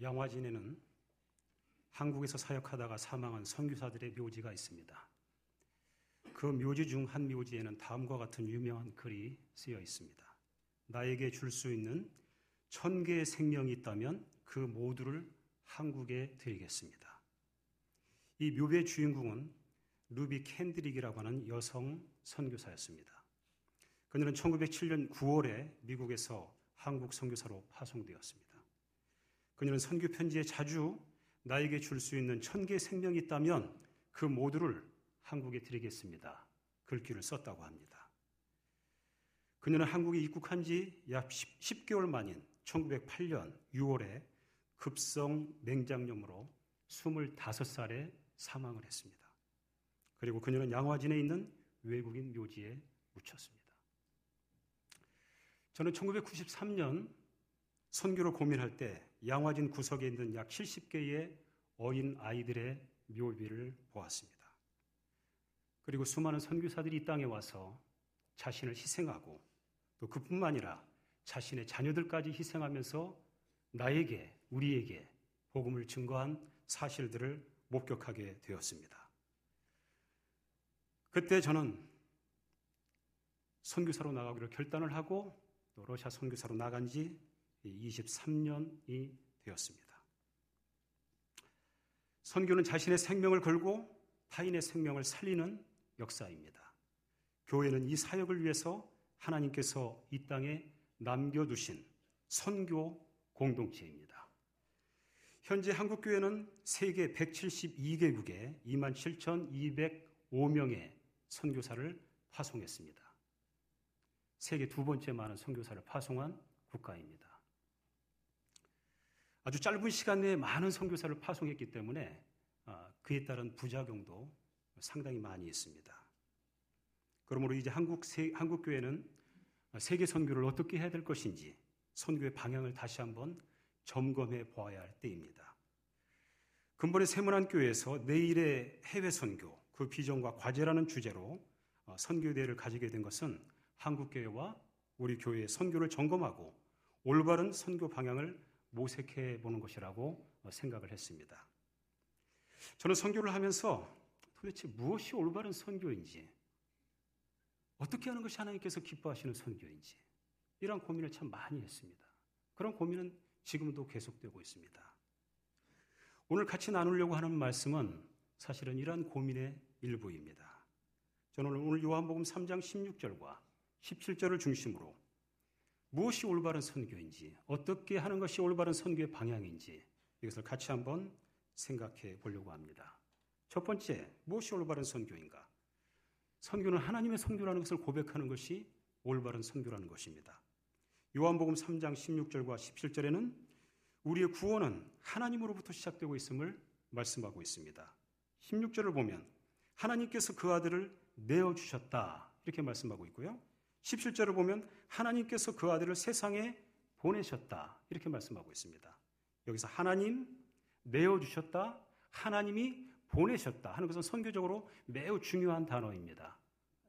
양화진에는 한국에서 사역하다가 사망한 선교사들의 묘지가 있습니다. 그 묘지 중 한 묘지에는 다음과 같은 유명한 글이 쓰여 있습니다. 나에게 줄 수 있는 천 개의 생명이 있다면 그 모두를 한국에 드리겠습니다. 이 묘배의 주인공은 루비 캔드릭이라고 하는 여성 선교사였습니다. 그녀는 1907년 9월에 미국에서 한국 선교사로 파송되었습니다. 그녀는 선교 편지에 자주 나에게 줄 수 있는 천 개의 생명이 있다면 그 모두를 한국에 드리겠습니다. 글귀를 썼다고 합니다. 그녀는 한국에 입국한 지 약 10개월 만인 1908년 6월에 급성 맹장염으로 25살에 사망을 했습니다. 그리고 그녀는 양화진에 있는 외국인 묘지에 묻혔습니다. 저는 1993년 선교를 고민할 때 양화진 구석에 있는 약 70개의 어린 아이들의 묘비를 보았습니다. 그리고 수많은 선교사들이 이 땅에 와서 자신을 희생하고 또 그뿐만 아니라 자신의 자녀들까지 희생하면서 나에게, 우리에게 복음을 증거한 사실들을 목격하게 되었습니다. 그때 저는 선교사로 나가기로 결단을 하고 또 러시아 선교사로 나간 지 23년이 되었습니다. 선교는 자신의 생명을 걸고 타인의 생명을 살리는 역사입니다. 교회는 이 사역을 위해서 하나님께서 이 땅에 남겨두신 선교 공동체입니다. 현재 한국교회는 세계 172개국에 27,205명의 선교사를 파송했습니다. 세계 두 번째 많은 선교사를 파송한 국가입니다. 아주 짧은 시간 내에 많은 선교사를 파송했기 때문에 아, 그에 따른 부작용도 상당히 많이 있습니다. 그러므로 이제 한국 한국 교회는 세계 선교를 어떻게 해야 될 것인지 선교의 방향을 다시 한번 점검해 보아야 할 때입니다. 근본의 세문안 교회에서 내일의 해외 선교 그 비전과 과제라는 주제로 어, 선교 대회를 가지게 된 것은 한국 교회와 우리 교회의 선교를 점검하고 올바른 선교 방향을 모색해 보는 것이라고 어, 생각을 했습니다. 저는 선교를 하면서 도대체 무엇이 올바른 선교인지, 어떻게 하는 것이 하나님께서 기뻐하시는 선교인지, 이런 고민을 참 많이 했습니다. 그런 고민은 지금도 계속되고 있습니다. 오늘 같이 나누려고 하는 말씀은 사실은 이러한 고민의 일부입니다. 저는 오늘 요한복음 3장 16절과 17절을 중심으로 무엇이 올바른 선교인지, 어떻게 하는 것이 올바른 선교의 방향인지 이것을 같이 한번 생각해 보려고 합니다. 첫 번째, 무엇이 올바른 선교인가? 선교는 하나님의 선교라는 것을 고백하는 것이 올바른 선교라는 것입니다. 요한복음 3장 16절과 17절에는 우리의 구원은 하나님으로부터 시작되고 있음을 말씀하고 있습니다. 16절을 보면 하나님께서 그 아들을 내어 주셨다 이렇게 말씀하고 있고요. 17절을 보면 하나님께서 그 아들을 세상에 보내셨다 이렇게 말씀하고 있습니다. 여기서 하나님 내어 주셨다, 하나님이 보내셨다 하는 것은 선교적으로 매우 중요한 단어입니다.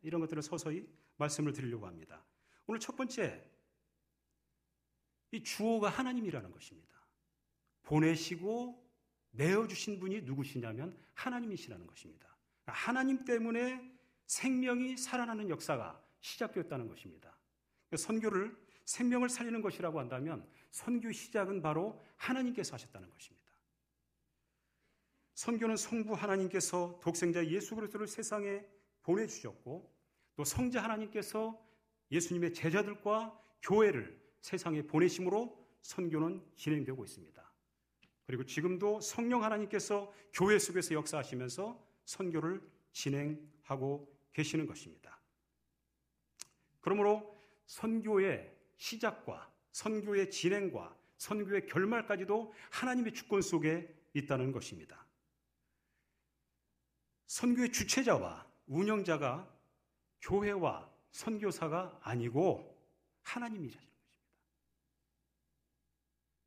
이런 것들을 서서히 말씀을 드리려고 합니다. 오늘 첫 번째 이 주어가 하나님이라는 것입니다. 보내시고 내어주신 분이 누구시냐면 하나님이시라는 것입니다. 하나님 때문에 생명이 살아나는 역사가 시작되었다는 것입니다. 선교를 생명을 살리는 것이라고 한다면 선교 시작은 바로 하나님께서 하셨다는 것입니다. 선교는 성부 하나님께서 독생자 예수 그리스도를 세상에 보내주셨고 또 성자 하나님께서 예수님의 제자들과 교회를 세상에 보내심으로 선교는 진행되고 있습니다. 그리고 지금도 성령 하나님께서 교회 속에서 역사하시면서 선교를 진행하고 계시는 것입니다. 그러므로 선교의 시작과 선교의 진행과 선교의 결말까지도 하나님의 주권 속에 있다는 것입니다. 선교의 주체자와 운영자가 교회와 선교사가 아니고 하나님이라는 것입니다.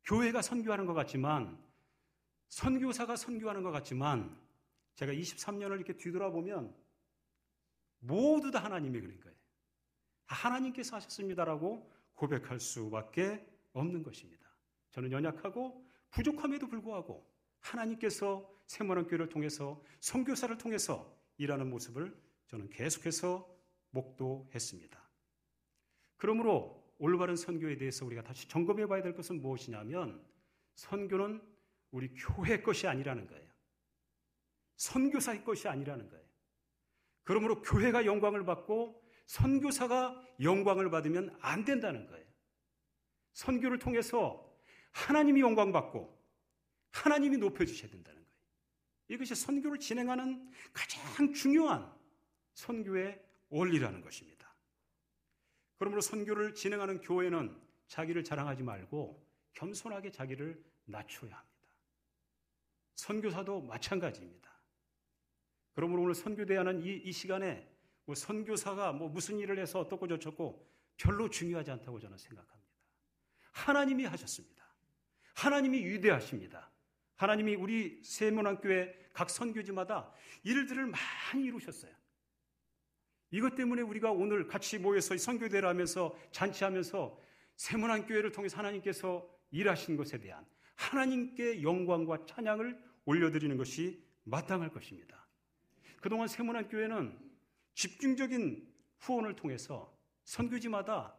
교회가 선교하는 것 같지만 선교사가 선교하는 것 같지만 제가 23년을 이렇게 뒤돌아보면 모두 다 하나님이 그런 거예요. 하나님께서 하셨습니다라고 고백할 수밖에 없는 것입니다. 저는 연약하고 부족함에도 불구하고 하나님께서 세모난교회를 통해서 선교사를 통해서 일하는 모습을 저는 계속해서 목도했습니다. 그러므로 올바른 선교에 대해서 우리가 다시 점검해 봐야 될 것은 무엇이냐면 선교는 우리 교회 것이 아니라는 거예요. 선교사의 것이 아니라는 거예요. 그러므로 교회가 영광을 받고 선교사가 영광을 받으면 안 된다는 거예요. 선교를 통해서 하나님이 영광 받고 하나님이 높여 주셔야 된다는 거예요. 이것이 선교를 진행하는 가장 중요한 선교의 원리라는 것입니다. 그러므로 선교를 진행하는 교회는 자기를 자랑하지 말고 겸손하게 자기를 낮춰야 합니다. 선교사도 마찬가지입니다. 그러므로 오늘 선교대하는 이, 이 시간에 뭐 선교사가 뭐 무슨 일을 해서 어떻고 저쩌고 별로 중요하지 않다고 저는 생각합니다. 하나님이 하셨습니다. 하나님이 위대하십니다. 하나님이 우리 세문학교의 각 선교지마다 일들을 많이 이루셨어요. 이것 때문에 우리가 오늘 같이 모여서 선교대를 하면서 잔치하면서 세문학교회를 통해서 하나님께서 일하신 것에 대한 하나님께 영광과 찬양을 올려드리는 것이 마땅할 것입니다. 그동안 세문학교회는 집중적인 후원을 통해서 선교지마다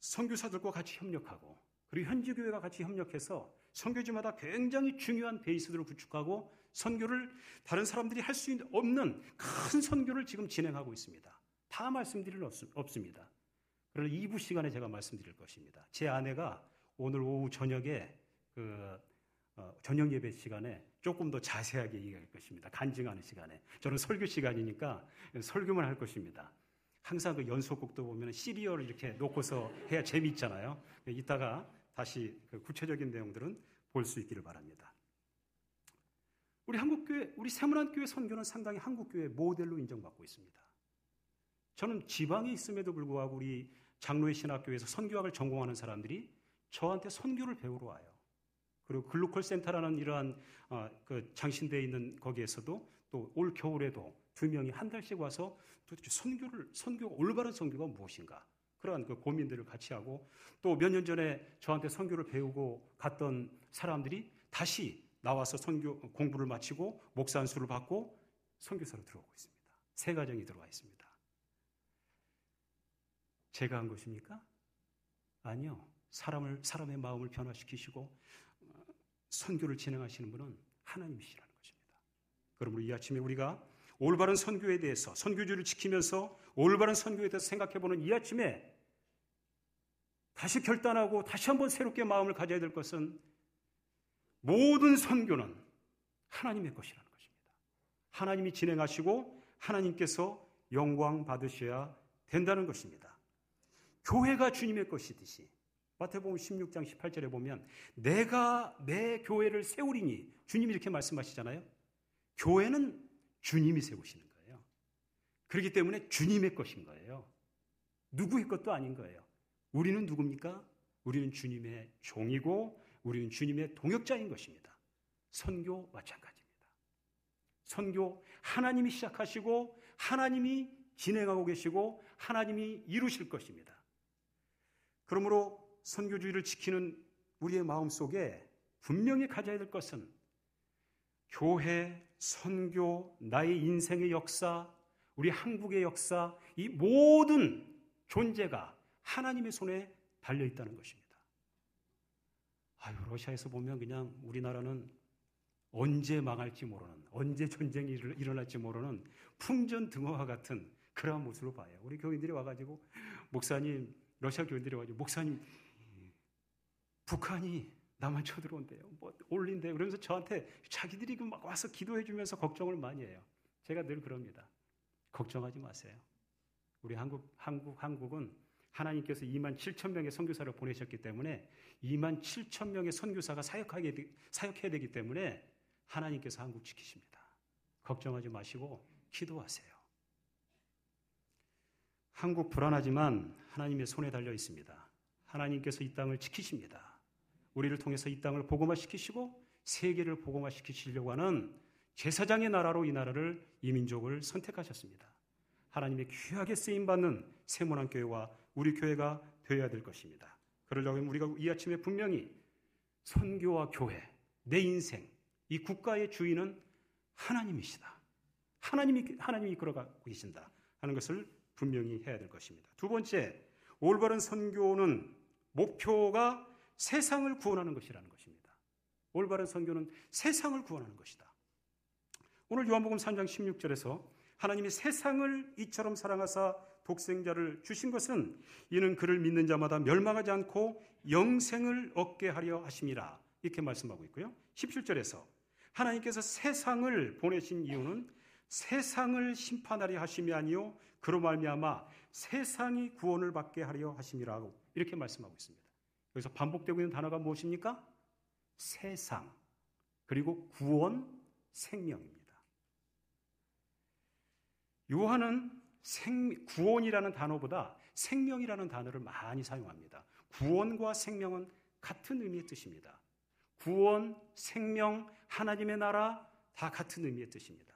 선교사들과 같이 협력하고 그리고 현지 교회가 같이 협력해서 선교지마다 굉장히 중요한 베이스들을 구축하고 선교를 다른 사람들이 할 수 없는 큰 선교를 지금 진행하고 있습니다. 다 말씀드릴 없습니다. 그러나 2부 시간에 제가 말씀드릴 것입니다. 제 아내가 오늘 오후 저녁에 그 어, 저녁 예배 시간에 조금 더 자세하게 얘기할 것입니다. 간증하는 시간에. 저는 설교 시간이니까 설교만 할 것입니다. 항상 그 연속곡도 보면 시리얼을 이렇게 놓고서 해야 재미있잖아요. 이따가 다시 그 구체적인 내용들은 볼 수 있기를 바랍니다. 우리 한국교회, 우리 세문안교회 선교는 상당히 한국교회 모델로 인정받고 있습니다. 저는 지방에 있음에도 불구하고 우리 장로의 신학교에서 선교학을 전공하는 사람들이 저한테 선교를 배우러 와요. 그리고 글로컬 센터라는 이러한 어, 그 장신대에 있는 거기에서도 또 올 겨울에도 두 명이 한 달씩 와서 도대체 선교를 선교 올바른 선교가 무엇인가 그러한 그 고민들을 같이 하고 또 몇 년 전에 저한테 선교를 배우고 갔던 사람들이 다시 나와서 선교 공부를 마치고 목사 안수를 받고 선교사로 들어오고 있습니다. 세 가정이 들어와 있습니다. 제가 한 것입니까? 아니요. 사람을 사람의 마음을 변화시키시고 어, 선교를 진행하시는 분은 하나님이시라는 것입니다. 그러므로 이 아침에 우리가 올바른 선교에 대해서 선교주를 지키면서 올바른 선교에 대해서 생각해 보는 이 아침에 다시 결단하고 다시 한번 새롭게 마음을 가져야 될 것은 모든 선교는 하나님의 것이라는 것입니다. 하나님이 진행하시고 하나님께서 영광 받으셔야 된다는 것입니다. 교회가 주님의 것이듯이 마태복음 16장 18절에 보면 내가 내 교회를 세우리니 주님이 이렇게 말씀하시잖아요. 교회는 주님이 세우시는 거예요. 그렇기 때문에 주님의 것인 거예요. 누구의 것도 아닌 거예요. 우리는 누굽니까? 우리는 주님의 종이고 우리는 주님의 동역자인 것입니다. 선교 마찬가지입니다. 선교 하나님이 시작하시고 하나님이 진행하고 계시고 하나님이 이루실 것입니다. 그러므로 선교주의를 지키는 우리의 마음 속에 분명히 가져야 될 것은 교회, 선교, 나의 인생의 역사, 우리 한국의 역사, 이 모든 존재가 하나님의 손에 달려 있다는 것입니다. 아유, 러시아에서 보면 그냥 우리나라는 언제 망할지 모르는, 언제 전쟁이 일어날지 모르는 풍전등화와 같은 그러한 모습으로 봐요. 우리 교인들이 와가지고, 목사님, 러시아 교인들이 와가지고, 목사님, 북한이 나만 쳐들어온대요. 뭐 올린대요. 그러면서 저한테 자기들이 그막 와서 기도해 주면서 걱정을 많이 해요. 제가 늘 그럽니다. 걱정하지 마세요. 우리 한국, 한국, 한국은 하나님께서 2만 7천 명의 선교사를 보내셨기 때문에 2만 7천 명의 선교사가 사역하게 사역해야 되기 때문에 하나님께서 한국 지키십니다. 걱정하지 마시고 기도하세요. 한국 불안하지만 하나님의 손에 달려 있습니다. 하나님께서 이 땅을 지키십니다. 우리를 통해서 이 땅을 복음화시키시고 세계를 복음화시키시려고 하는 제사장의 나라로 이 나라를 이 민족을 선택하셨습니다. 하나님의 귀하게 쓰임 받는 세문안 교회와 우리 교회가 되어야 될 것입니다. 그러려면 우리가 이 아침에 분명히 선교와 교회, 내 인생, 이 국가의 주인은 하나님이시다. 하나님이 하나님이 이끌어가고 계신다 하는 것을 분명히 해야 될 것입니다. 두 번째, 올바른 선교는 목표가 세상을 구원하는 것이라는 것입니다. 올바른 선교는 세상을 구원하는 것이다. 오늘 요한복음 3장 16절에서 하나님이 세상을 이처럼 사랑하사 독생자를 주신 것은 이는 그를 믿는 자마다 멸망하지 않고 영생을 얻게 하려 하심이라. 이렇게 말씀하고 있고요. 17절에서 하나님께서 세상을 보내신 이유는 세상을 심판하려 하심이 아니요 그로 말미암아 세상이 구원을 받게 하려 하심이라고 이렇게 말씀하고 있습니다. 여기서 반복되고 있는 단어가 무엇입니까? 세상 그리고 구원 생명입니다. 요한은 생, 구원이라는 단어보다 생명이라는 단어를 많이 사용합니다. 구원과 생명은 같은 의미의 뜻입니다. 구원, 생명, 하나님의 나라 다 같은 의미의 뜻입니다.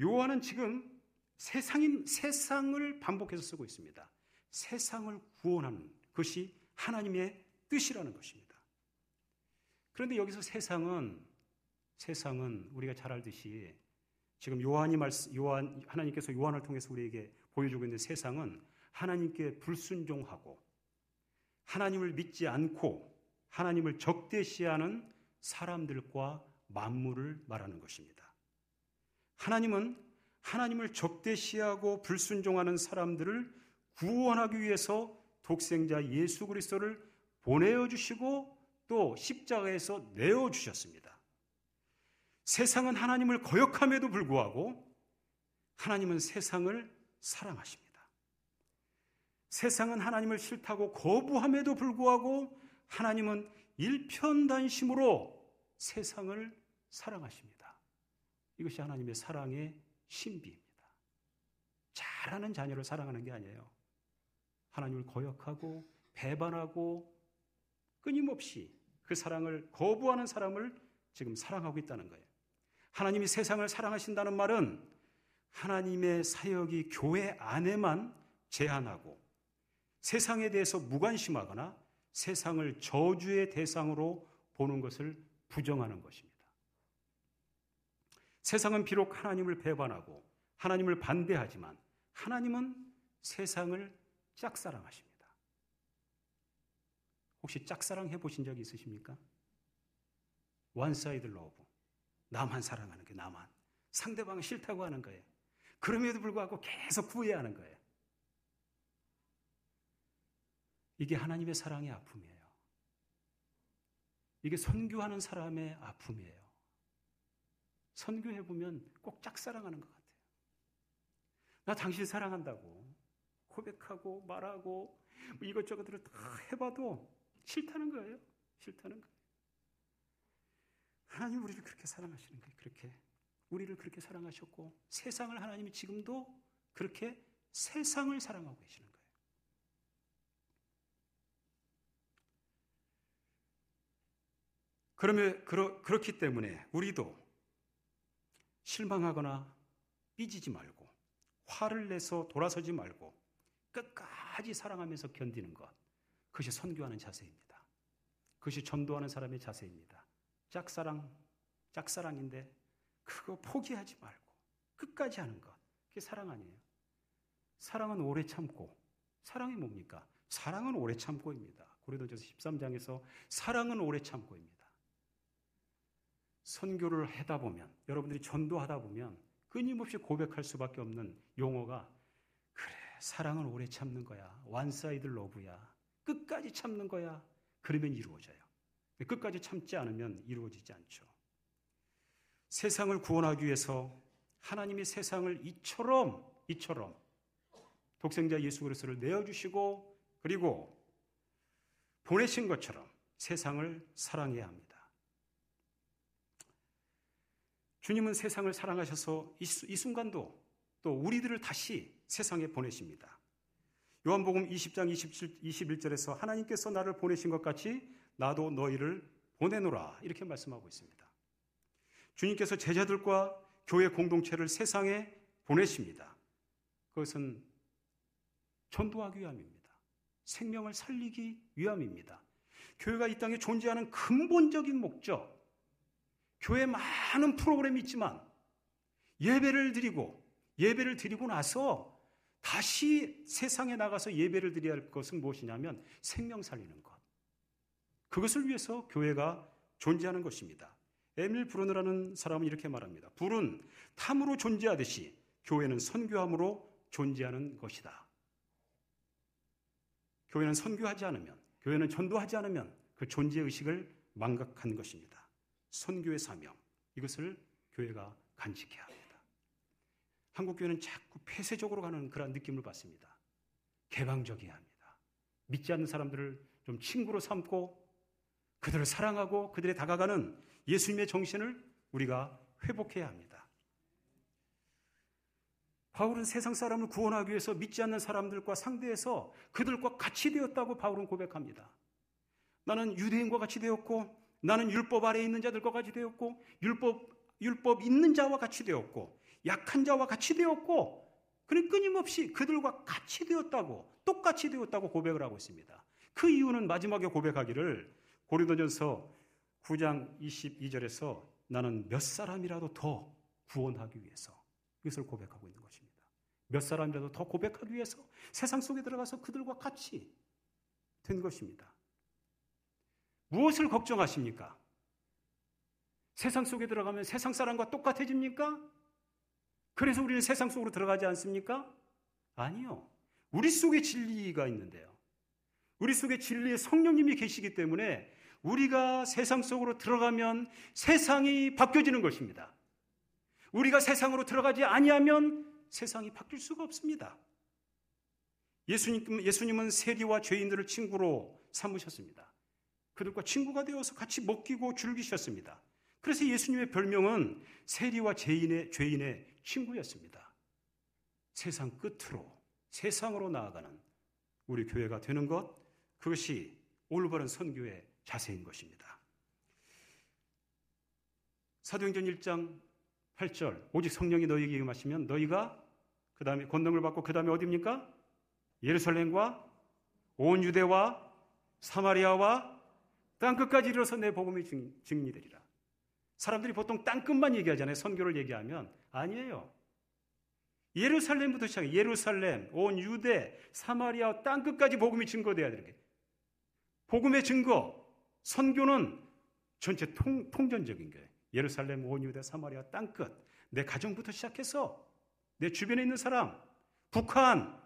요한은 지금 세상인 세상을 반복해서 쓰고 있습니다. 세상을 구원하는 것이 하나님의 뜻이라는 것입니다. 그런데 여기서 세상은 세상은 우리가 잘 알듯이 지금 요한이 말씀 요한 하나님께서 요한을 통해서 우리에게 보여주고 있는 세상은 하나님께 불순종하고 하나님을 믿지 않고 하나님을 적대시하는 사람들과 만물을 말하는 것입니다. 하나님은 하나님을 적대시하고 불순종하는 사람들을 구원하기 위해서 독생자 예수 그리스도를 보내어 주시고 또 십자가에서 내어 주셨습니다. 세상은 하나님을 거역함에도 불구하고 하나님은 세상을 사랑하십니다. 세상은 하나님을 싫다고 거부함에도 불구하고 하나님은 일편단심으로 세상을 사랑하십니다. 이것이 하나님의 사랑의 신비입니다. 잘하는 자녀를 사랑하는 게 아니에요. 하나님을 거역하고 배반하고 끊임없이 그 사랑을 거부하는 사람을 지금 사랑하고 있다는 거예요. 하나님이 세상을 사랑하신다는 말은 하나님의 사역이 교회 안에만 제한하고 세상에 대해서 무관심하거나 세상을 저주의 대상으로 보는 것을 부정하는 것입니다. 세상은 비록 하나님을 배반하고 하나님을 반대하지만 하나님은 세상을 짝사랑하십니다. 혹시 짝사랑 해보신 적 있으십니까? one side love. 나만 사랑하는 게 나만. 상대방은 싫다고 하는 거예요. 그럼에도 불구하고 계속 구애하는 거예요. 이게 하나님의 사랑의 아픔이에요. 이게 선교하는 사람의 아픔이에요. 선교해 보면 꼭 짝사랑하는 것 같아요. 나 당신 사랑한다고 고백하고 말하고 뭐 이것저것들을 다 해봐도 싫다는 거예요. 싫다는 거예요. 하나님 우리를 그렇게 사랑하시는 거예요. 그렇게 우리를 그렇게 사랑하셨고 세상을 하나님이 지금도 그렇게 세상을 사랑하고 계시는 거예요. 그러면 그러, 그렇기 때문에 우리도 실망하거나 삐지지 말고 화를 내서 돌아서지 말고 끝까지 사랑하면서 견디는 것. 그것이 선교하는 자세입니다. 그것이 전도하는 사람의 자세입니다. 짝사랑, 짝사랑인데 그거 포기하지 말고 끝까지 하는 것. 그게 사랑 아니에요. 사랑은 오래 참고 사랑이 뭡니까? 사랑은 오래 참고입니다. 고린도전서 13장에서 사랑은 오래 참고입니다. 선교를 하다 보면 여러분들이 전도하다 보면 끊임없이 고백할 수밖에 없는 용어가 사랑은 오래 참는 거야. one side love야. 끝까지 참는 거야. 그러면 이루어져요. 끝까지 참지 않으면 이루어지지 않죠. 세상을 구원하기 위해서 하나님이 세상을 이처럼 이처럼 독생자 예수 그리스도를 내어 주시고 그리고 보내신 것처럼 세상을 사랑해야 합니다. 주님은 세상을 사랑하셔서 이, 순간도 또 우리들을 다시 세상에 보내십니다. 요한복음 20장 27, 21절에서 하나님께서 나를 보내신 것 같이 나도 너희를 보내노라 이렇게 말씀하고 있습니다. 주님께서 제자들과 교회 공동체를 세상에 보내십니다. 그것은 전도하기 위함입니다. 생명을 살리기 위함입니다. 교회가 이 땅에 존재하는 근본적인 목적, 교회 많은 프로그램이 있지만 예배를 드리고 예배를 드리고 나서 다시 세상에 나가서 예배를 드려야 할 것은 무엇이냐면 생명 살리는 것. 그것을 위해서 교회가 존재하는 것입니다. 에밀 브루너라는 사람은 이렇게 말합니다. 불은 탐으로 존재하듯이 교회는 선교함으로 존재하는 것이다. 교회는 선교하지 않으면, 교회는 전도하지 않으면 그 존재 의식을 망각한 것입니다. 선교의 사명, 이것을 교회가 간직해야 합니다. 한국 교회는 자꾸 폐쇄적으로 가는 그런 느낌을 받습니다. 개방적이어야 합니다. 믿지 않는 사람들을 좀 친구로 삼고 그들을 사랑하고 그들에 다가가는 예수님의 정신을 우리가 회복해야 합니다. 바울은 세상 사람을 구원하기 위해서 믿지 않는 사람들과 상대해서 그들과 같이 되었다고 바울은 고백합니다. 나는 유대인과 같이 되었고, 나는 율법 아래에 있는 자들과 같이 되었고, 율법, 율법 있는 자와 같이 되었고, 약한 자와 같이 되었고, 그는 끊임없이 그들과 같이 되었다고, 똑같이 되었다고 고백을 하고 있습니다. 그 이유는 마지막에 고백하기를 고린도전서 9장 22절에서 나는 몇 사람이라도 더 구원하기 위해서 이것을 고백하고 있는 것입니다. 몇 사람이라도 더 고백하기 위해서 세상 속에 들어가서 그들과 같이 된 것입니다. 무엇을 걱정하십니까? 세상 속에 들어가면 세상 사람과 똑같아집니까? 그래서 우리는 세상 속으로 들어가지 않습니까? 아니요. 우리 속에 진리가 있는데요. 우리 속에 진리의 성령님이 계시기 때문에 우리가 세상 속으로 들어가면 세상이 바뀌어지는 것입니다. 우리가 세상으로 들어가지 아니하면 세상이 바뀔 수가 없습니다. 예수님, 예수님은 세리와 죄인들을 친구로 삼으셨습니다. 그들과 친구가 되어서 같이 먹기고 즐기셨습니다. 그래서 예수님의 별명은 세리와 죄인의, 죄인의 친구였습니다. 세상 끝으로, 세상으로 나아가는 우리 교회가 되는 것, 그것이 올바른 선교의 자세인 것입니다. 사도행전 1장 8절 오직 성령이 너희에게 임하시면 너희가 그 다음에 권능을 받고 그 다음에 어디입니까? 예루살렘과 온 유대와 사마리아와 땅 끝까지 이르러서 내 복음이 증리되리라. 사람들이 보통 땅끝만 얘기하잖아요. 선교를 얘기하면 아니에요. 예루살렘부터 시작해 예루살렘, 온 유대, 사마리아 땅끝까지 복음이 증거돼야 되는 게 복음의 증거, 선교는 전체 통, 통전적인 거예요. 예루살렘, 온 유대, 사마리아 땅끝. 내 가정부터 시작해서 내 주변에 있는 사람, 북한,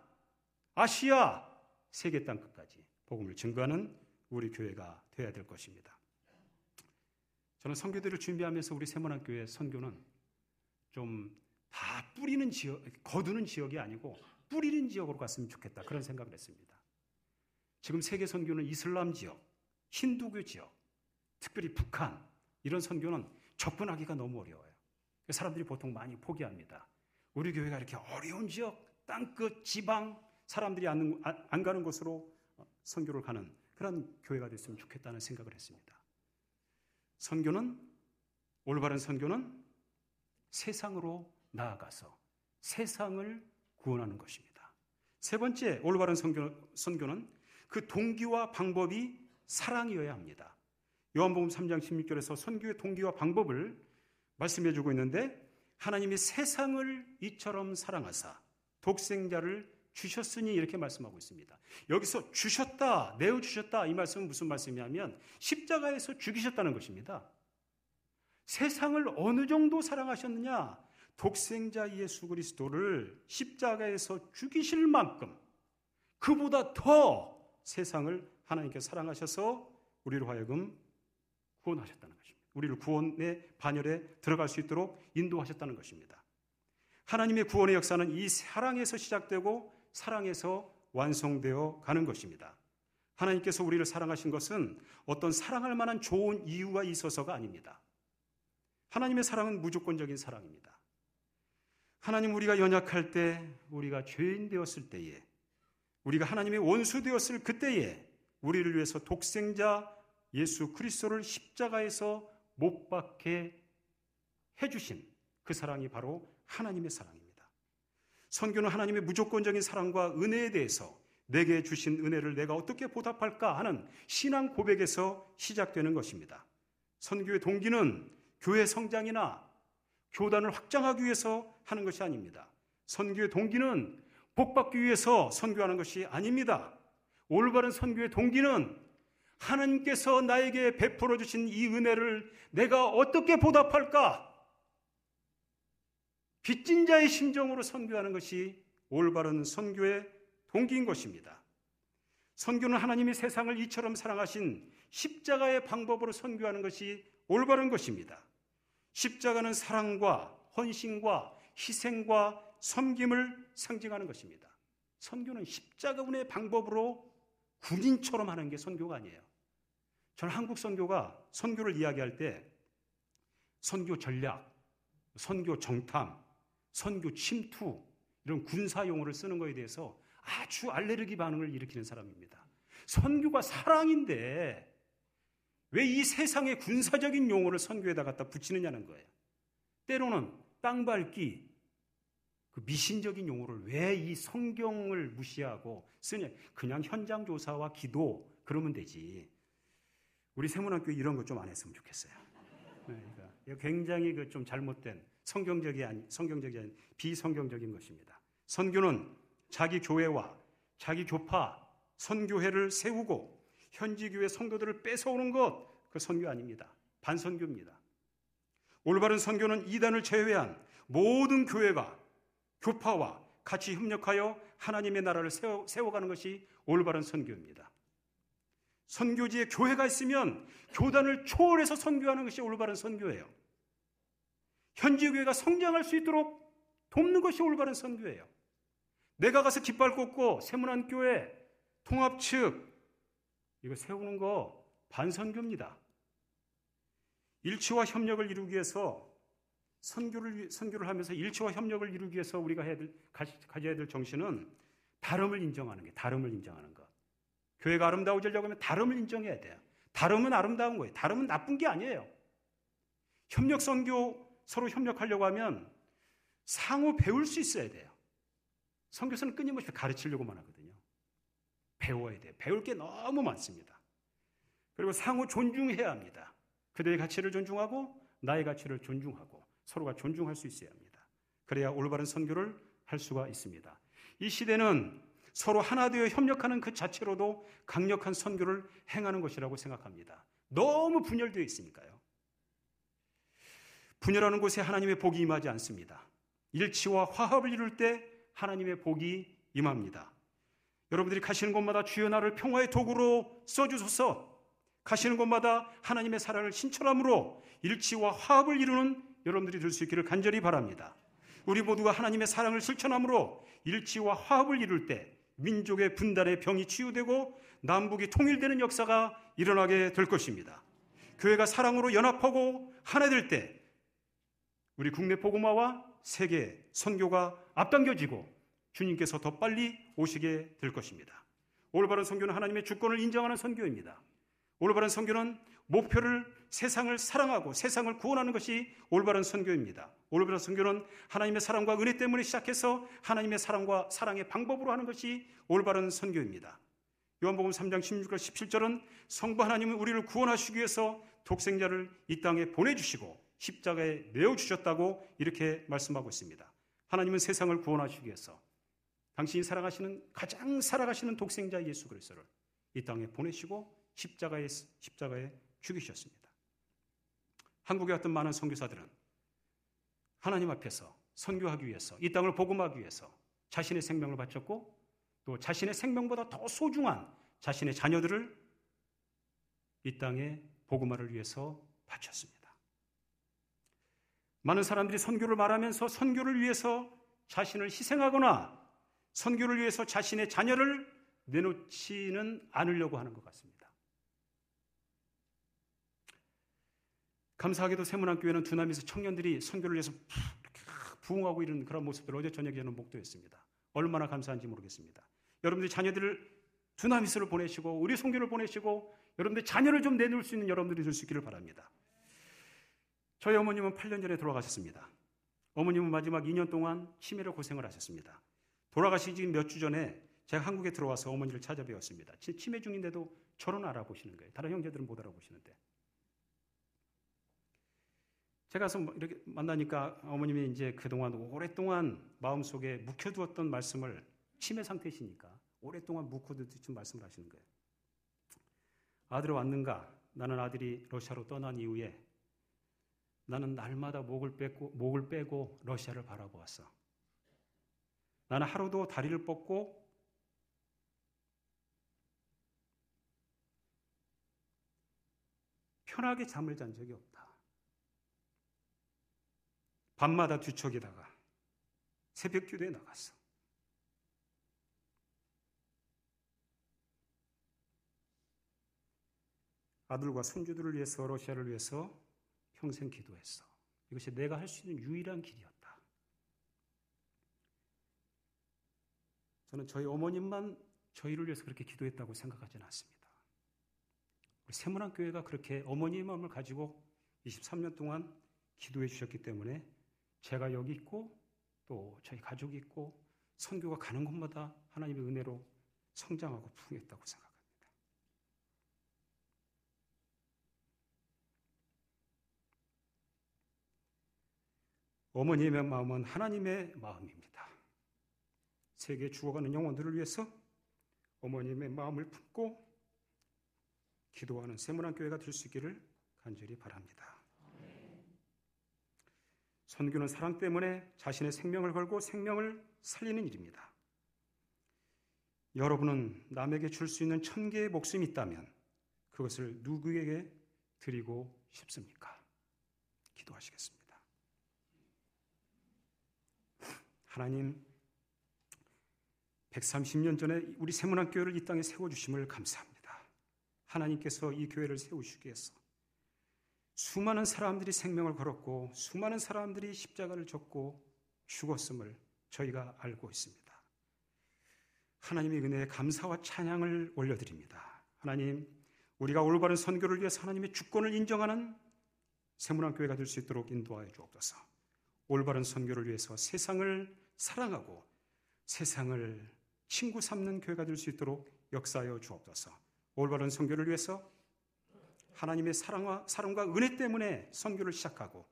아시아, 세계 땅끝까지 복음을 증거하는 우리 교회가 되어야 될 것입니다. 저는 선교들을 준비하면서 우리 세문학교의 선교는 좀 다 뿌리는 지역, 거두는 지역이 아니고 뿌리는 지역으로 갔으면 좋겠다. 그런 생각을 했습니다. 지금 세계 선교는 이슬람 지역, 힌두교 지역, 특별히 북한 이런 선교는 접근하기가 너무 어려워요. 사람들이 보통 많이 포기합니다. 우리 교회가 이렇게 어려운 지역, 땅끝, 지방 사람들이 안, 안 가는 곳으로 선교를 가는 그런 교회가 됐으면 좋겠다는 생각을 했습니다. 선교는 올바른 선교는 세상으로 나아가서 세상을 구원하는 것입니다. 세 번째 올바른 선교, 선교는 그 동기와 방법이 사랑이어야 합니다. 요한복음 3장 16절에서 선교의 동기와 방법을 말씀해 주고 있는데 하나님이 세상을 이처럼 사랑하사 독생자를 주셨으니 이렇게 말씀하고 있습니다. 여기서 주셨다, 내어 주셨다 이 말씀은 무슨 말씀이냐면 십자가에서 죽이셨다는 것입니다. 세상을 어느 정도 사랑하셨느냐? 독생자 예수 그리스도를 십자가에서 죽이실 만큼 그보다 더 세상을 하나님께 사랑하셔서 우리를 하여금 구원하셨다는 것입니다. 우리를 구원의 반열에 들어갈 수 있도록 인도하셨다는 것입니다. 하나님의 구원의 역사는 이 사랑에서 시작되고 사랑에서 완성되어 가는 것입니다. 하나님께서 우리를 사랑하신 것은 어떤 사랑할 만한 좋은 이유가 있어서가 아닙니다. 하나님의 사랑은 무조건적인 사랑입니다. 하나님 우리가 연약할 때, 우리가 죄인 되었을 때에, 우리가 하나님의 원수 되었을 그때에 우리를 위해서 독생자 예수 그리스도를 십자가에서 못 박게 해 주신 그 사랑이 바로 하나님의 사랑입니다. 선교는 하나님의 무조건적인 사랑과 은혜에 대해서 내게 주신 은혜를 내가 어떻게 보답할까 하는 신앙 고백에서 시작되는 것입니다. 선교의 동기는 교회 성장이나 교단을 확장하기 위해서 하는 것이 아닙니다. 선교의 동기는 복받기 위해서 선교하는 것이 아닙니다. 올바른 선교의 동기는 하나님께서 나에게 베풀어 주신 이 은혜를 내가 어떻게 보답할까? 빚진 자의 심정으로 선교하는 것이 올바른 선교의 동기인 것입니다. 선교는 하나님이 세상을 이처럼 사랑하신 십자가의 방법으로 선교하는 것이 올바른 것입니다. 십자가는 사랑과 헌신과 희생과 섬김을 상징하는 것입니다. 선교는 십자가군의 방법으로 군인처럼 하는 게 선교가 아니에요. 저는 한국 선교가 선교를 이야기할 때 선교 전략, 선교 정탐, 선교 침투 이런 군사 용어를 쓰는 것에 대해서 아주 알레르기 반응을 일으키는 사람입니다. 선교가 사랑인데 왜 이 세상의 군사적인 용어를 선교에다 갖다 붙이느냐는 거예요. 때로는 땅 밟기, 그 미신적인 용어를 왜 이 성경을 무시하고 쓰냐. 그냥 현장 조사와 기도, 그러면 되지. 우리 세문학교 이런 거 좀 안 했으면 좋겠어요. 네, 그러니까 굉장히 그 좀 잘못된 성경적이 아니, 성경적이 아닌 비성경적인 것입니다. 선교는 자기 교회와 자기 교파, 선교회를 세우고 현지 교회 성도들을 뺏어오는 것, 그 선교 아닙니다. 반선교입니다. 올바른 선교는 이단을 제외한 모든 교회가 교파와 같이 협력하여 하나님의 나라를 세워, 세워가는 것이 올바른 선교입니다. 선교지에 교회가 있으면 교단을 초월해서 선교하는 것이 올바른 선교예요. 현지 교회가 성장할 수 있도록 돕는 것이 올바른 선교예요. 내가 가서 깃발 꽂고 세문안 교회 통합 측 이거 세우는 거 반선교입니다. 일치와 협력을 이루기 위해서 선교를 선교를 하면서 일치와 협력을 이루기 위해서 우리가 해야 될, 가져야 될 정신은 다름을 인정하는 게 다름을 인정하는 것. 교회가 아름다워지려고 하면 다름을 인정해야 돼요. 다름은 아름다운 거예요. 다름은 나쁜 게 아니에요. 협력 선교 서로 협력하려고 하면 상호 배울 수 있어야 돼요. 선교사는 끊임없이 가르치려고만 하거든요. 배워야 돼요. 배울 게 너무 많습니다. 그리고 상호 존중해야 합니다. 그들의 가치를 존중하고 나의 가치를 존중하고 서로가 존중할 수 있어야 합니다. 그래야 올바른 선교를 할 수가 있습니다. 이 시대는 서로 하나 되어 협력하는 그 자체로도 강력한 선교를 행하는 것이라고 생각합니다. 너무 분열되어 있으니까요. 분열하는 곳에 하나님의 복이 임하지 않습니다. 일치와 화합을 이룰 때 하나님의 복이 임합니다. 여러분들이 가시는 곳마다 주여 나를 평화의 도구로 써주소서 가시는 곳마다 하나님의 사랑을 신철함으로 일치와 화합을 이루는 여러분들이 될 수 있기를 간절히 바랍니다. 우리 모두가 하나님의 사랑을 실천함으로 일치와 화합을 이룰 때 민족의 분단의 병이 치유되고 남북이 통일되는 역사가 일어나게 될 것입니다. 교회가 사랑으로 연합하고 하나 될 때 우리 국내 복음화와 세계 선교가 앞당겨지고 주님께서 더 빨리 오시게 될 것입니다. 올바른 선교는 하나님의 주권을 인정하는 선교입니다. 올바른 선교는 목표를 세상을 사랑하고 세상을 구원하는 것이 올바른 선교입니다. 올바른 선교는 하나님의 사랑과 은혜 때문에 시작해서 하나님의 사랑과 사랑의 방법으로 하는 것이 올바른 선교입니다. 요한복음 3장 16절 17절은 성부 하나님은 우리를 구원하시기 위해서 독생자를 이 땅에 보내주시고 십자가에 내어 주셨다고 이렇게 말씀하고 있습니다. 하나님은 세상을 구원하시기 위해서 당신이 살아가시는 가장 살아가시는 독생자 예수 그리스도를 이 땅에 보내시고 십자가에 십자가에 죽이셨습니다. 한국에 왔던 많은 선교사들은 하나님 앞에서 선교하기 위해서 이 땅을 복음하기 위해서 자신의 생명을 바쳤고 또 자신의 생명보다 더 소중한 자신의 자녀들을 이 땅에 복음화를 위해서 바쳤습니다. 많은 사람들이 선교를 말하면서 선교를 위해서 자신을 희생하거나 선교를 위해서 자신의 자녀를 내놓지는 않으려고 하는 것 같습니다. 감사하게도 세문학교에는 두남에서 청년들이 선교를 위해서 부흥하고 이런 그런 모습들을 어제 저녁에 저는 목도했습니다. 얼마나 감사한지 모르겠습니다. 여러분들이 자녀들을 두나미스를 보내시고 우리 선교를 보내시고 여러분들 자녀를 좀 내놓을 수 있는 여러분들이 될 수 있기를 바랍니다. 저희 어머님은 8년 전에 돌아가셨습니다. 어머님은 마지막 2년 동안 치매로 고생을 하셨습니다. 돌아가시기 몇주 전에 제가 한국에 들어와서 어머니를 찾아뵈었습니다. 치매 중인데도 저런 알아보시는 거예요. 다른 형제들은 못 알아보시는데. 제가 가서 뭐 이렇게 만나니까 어머님이 이제 그동안 오랫동안 마음속에 묵혀두었던 말씀을 치매 상태시니까 오랫동안 묵혀두던 말씀을 하시는 거예요. 아들 왔는가? 나는 아들이 러시아로 떠난 이후에 나는 날마다 목을 빼고, 목을 빼고 러시아를 바라보았어. 나는 하루도 다리를 뻗고 편하게 잠을 잔 적이 없다. 밤마다 뒤척이다가 새벽 기도에 나갔어. 아들과 손주들을 위해서 러시아를 위해서 평생 기도했어. 이것이 내가 할 수 있는 유일한 길이었다. 저는 저희 어머님만 저희를 위해서 그렇게 기도했다고 생각하지는 않습니다. 우리 세문안 교회가 그렇게 어머니의 마음을 가지고 23년 동안 기도해 주셨기 때문에 제가 여기 있고 또 저희 가족이 있고 선교가 가는 곳마다 하나님의 은혜로 성장하고 풍요했다고 생각합니다. 어머니의 마음은 하나님의 마음입니다. 세계 죽어가는 영혼들을 위해서 어머님의 마음을 품고 기도하는 세문안 교회가 될 수 있기를 간절히 바랍니다. 선교는 사랑 때문에 자신의 생명을 걸고 생명을 살리는 일입니다. 여러분은 남에게 줄 수 있는 천 개의 목숨이 있다면 그것을 누구에게 드리고 싶습니까? 기도하시겠습니다. 하나님, 130년 전에 우리 세문학 교회를 이 땅에 세워 주심을 감사합니다. 하나님께서 이 교회를 세우시기 위해서 수많은 사람들이 생명을 걸었고 수많은 사람들이 십자가를 졌고 죽었음을 저희가 알고 있습니다. 하나님의 은혜에 감사와 찬양을 올려드립니다. 하나님, 우리가 올바른 선교를 위해서 하나님의 주권을 인정하는 세문학 교회가 될 수 있도록 인도하여 주옵소서. 올바른 선교를 위해서 세상을 사랑하고 세상을 친구 삼는 교회가 될 수 있도록 역사하여 주옵소서. 올바른 선교를 위해서 하나님의 사랑과 사랑과 은혜 때문에 선교를 시작하고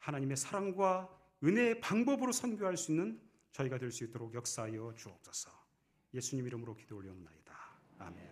하나님의 사랑과 은혜의 방법으로 선교할 수 있는 저희가 될 수 있도록 역사하여 주옵소서. 예수님 이름으로 기도 올려옵나이다. 아멘.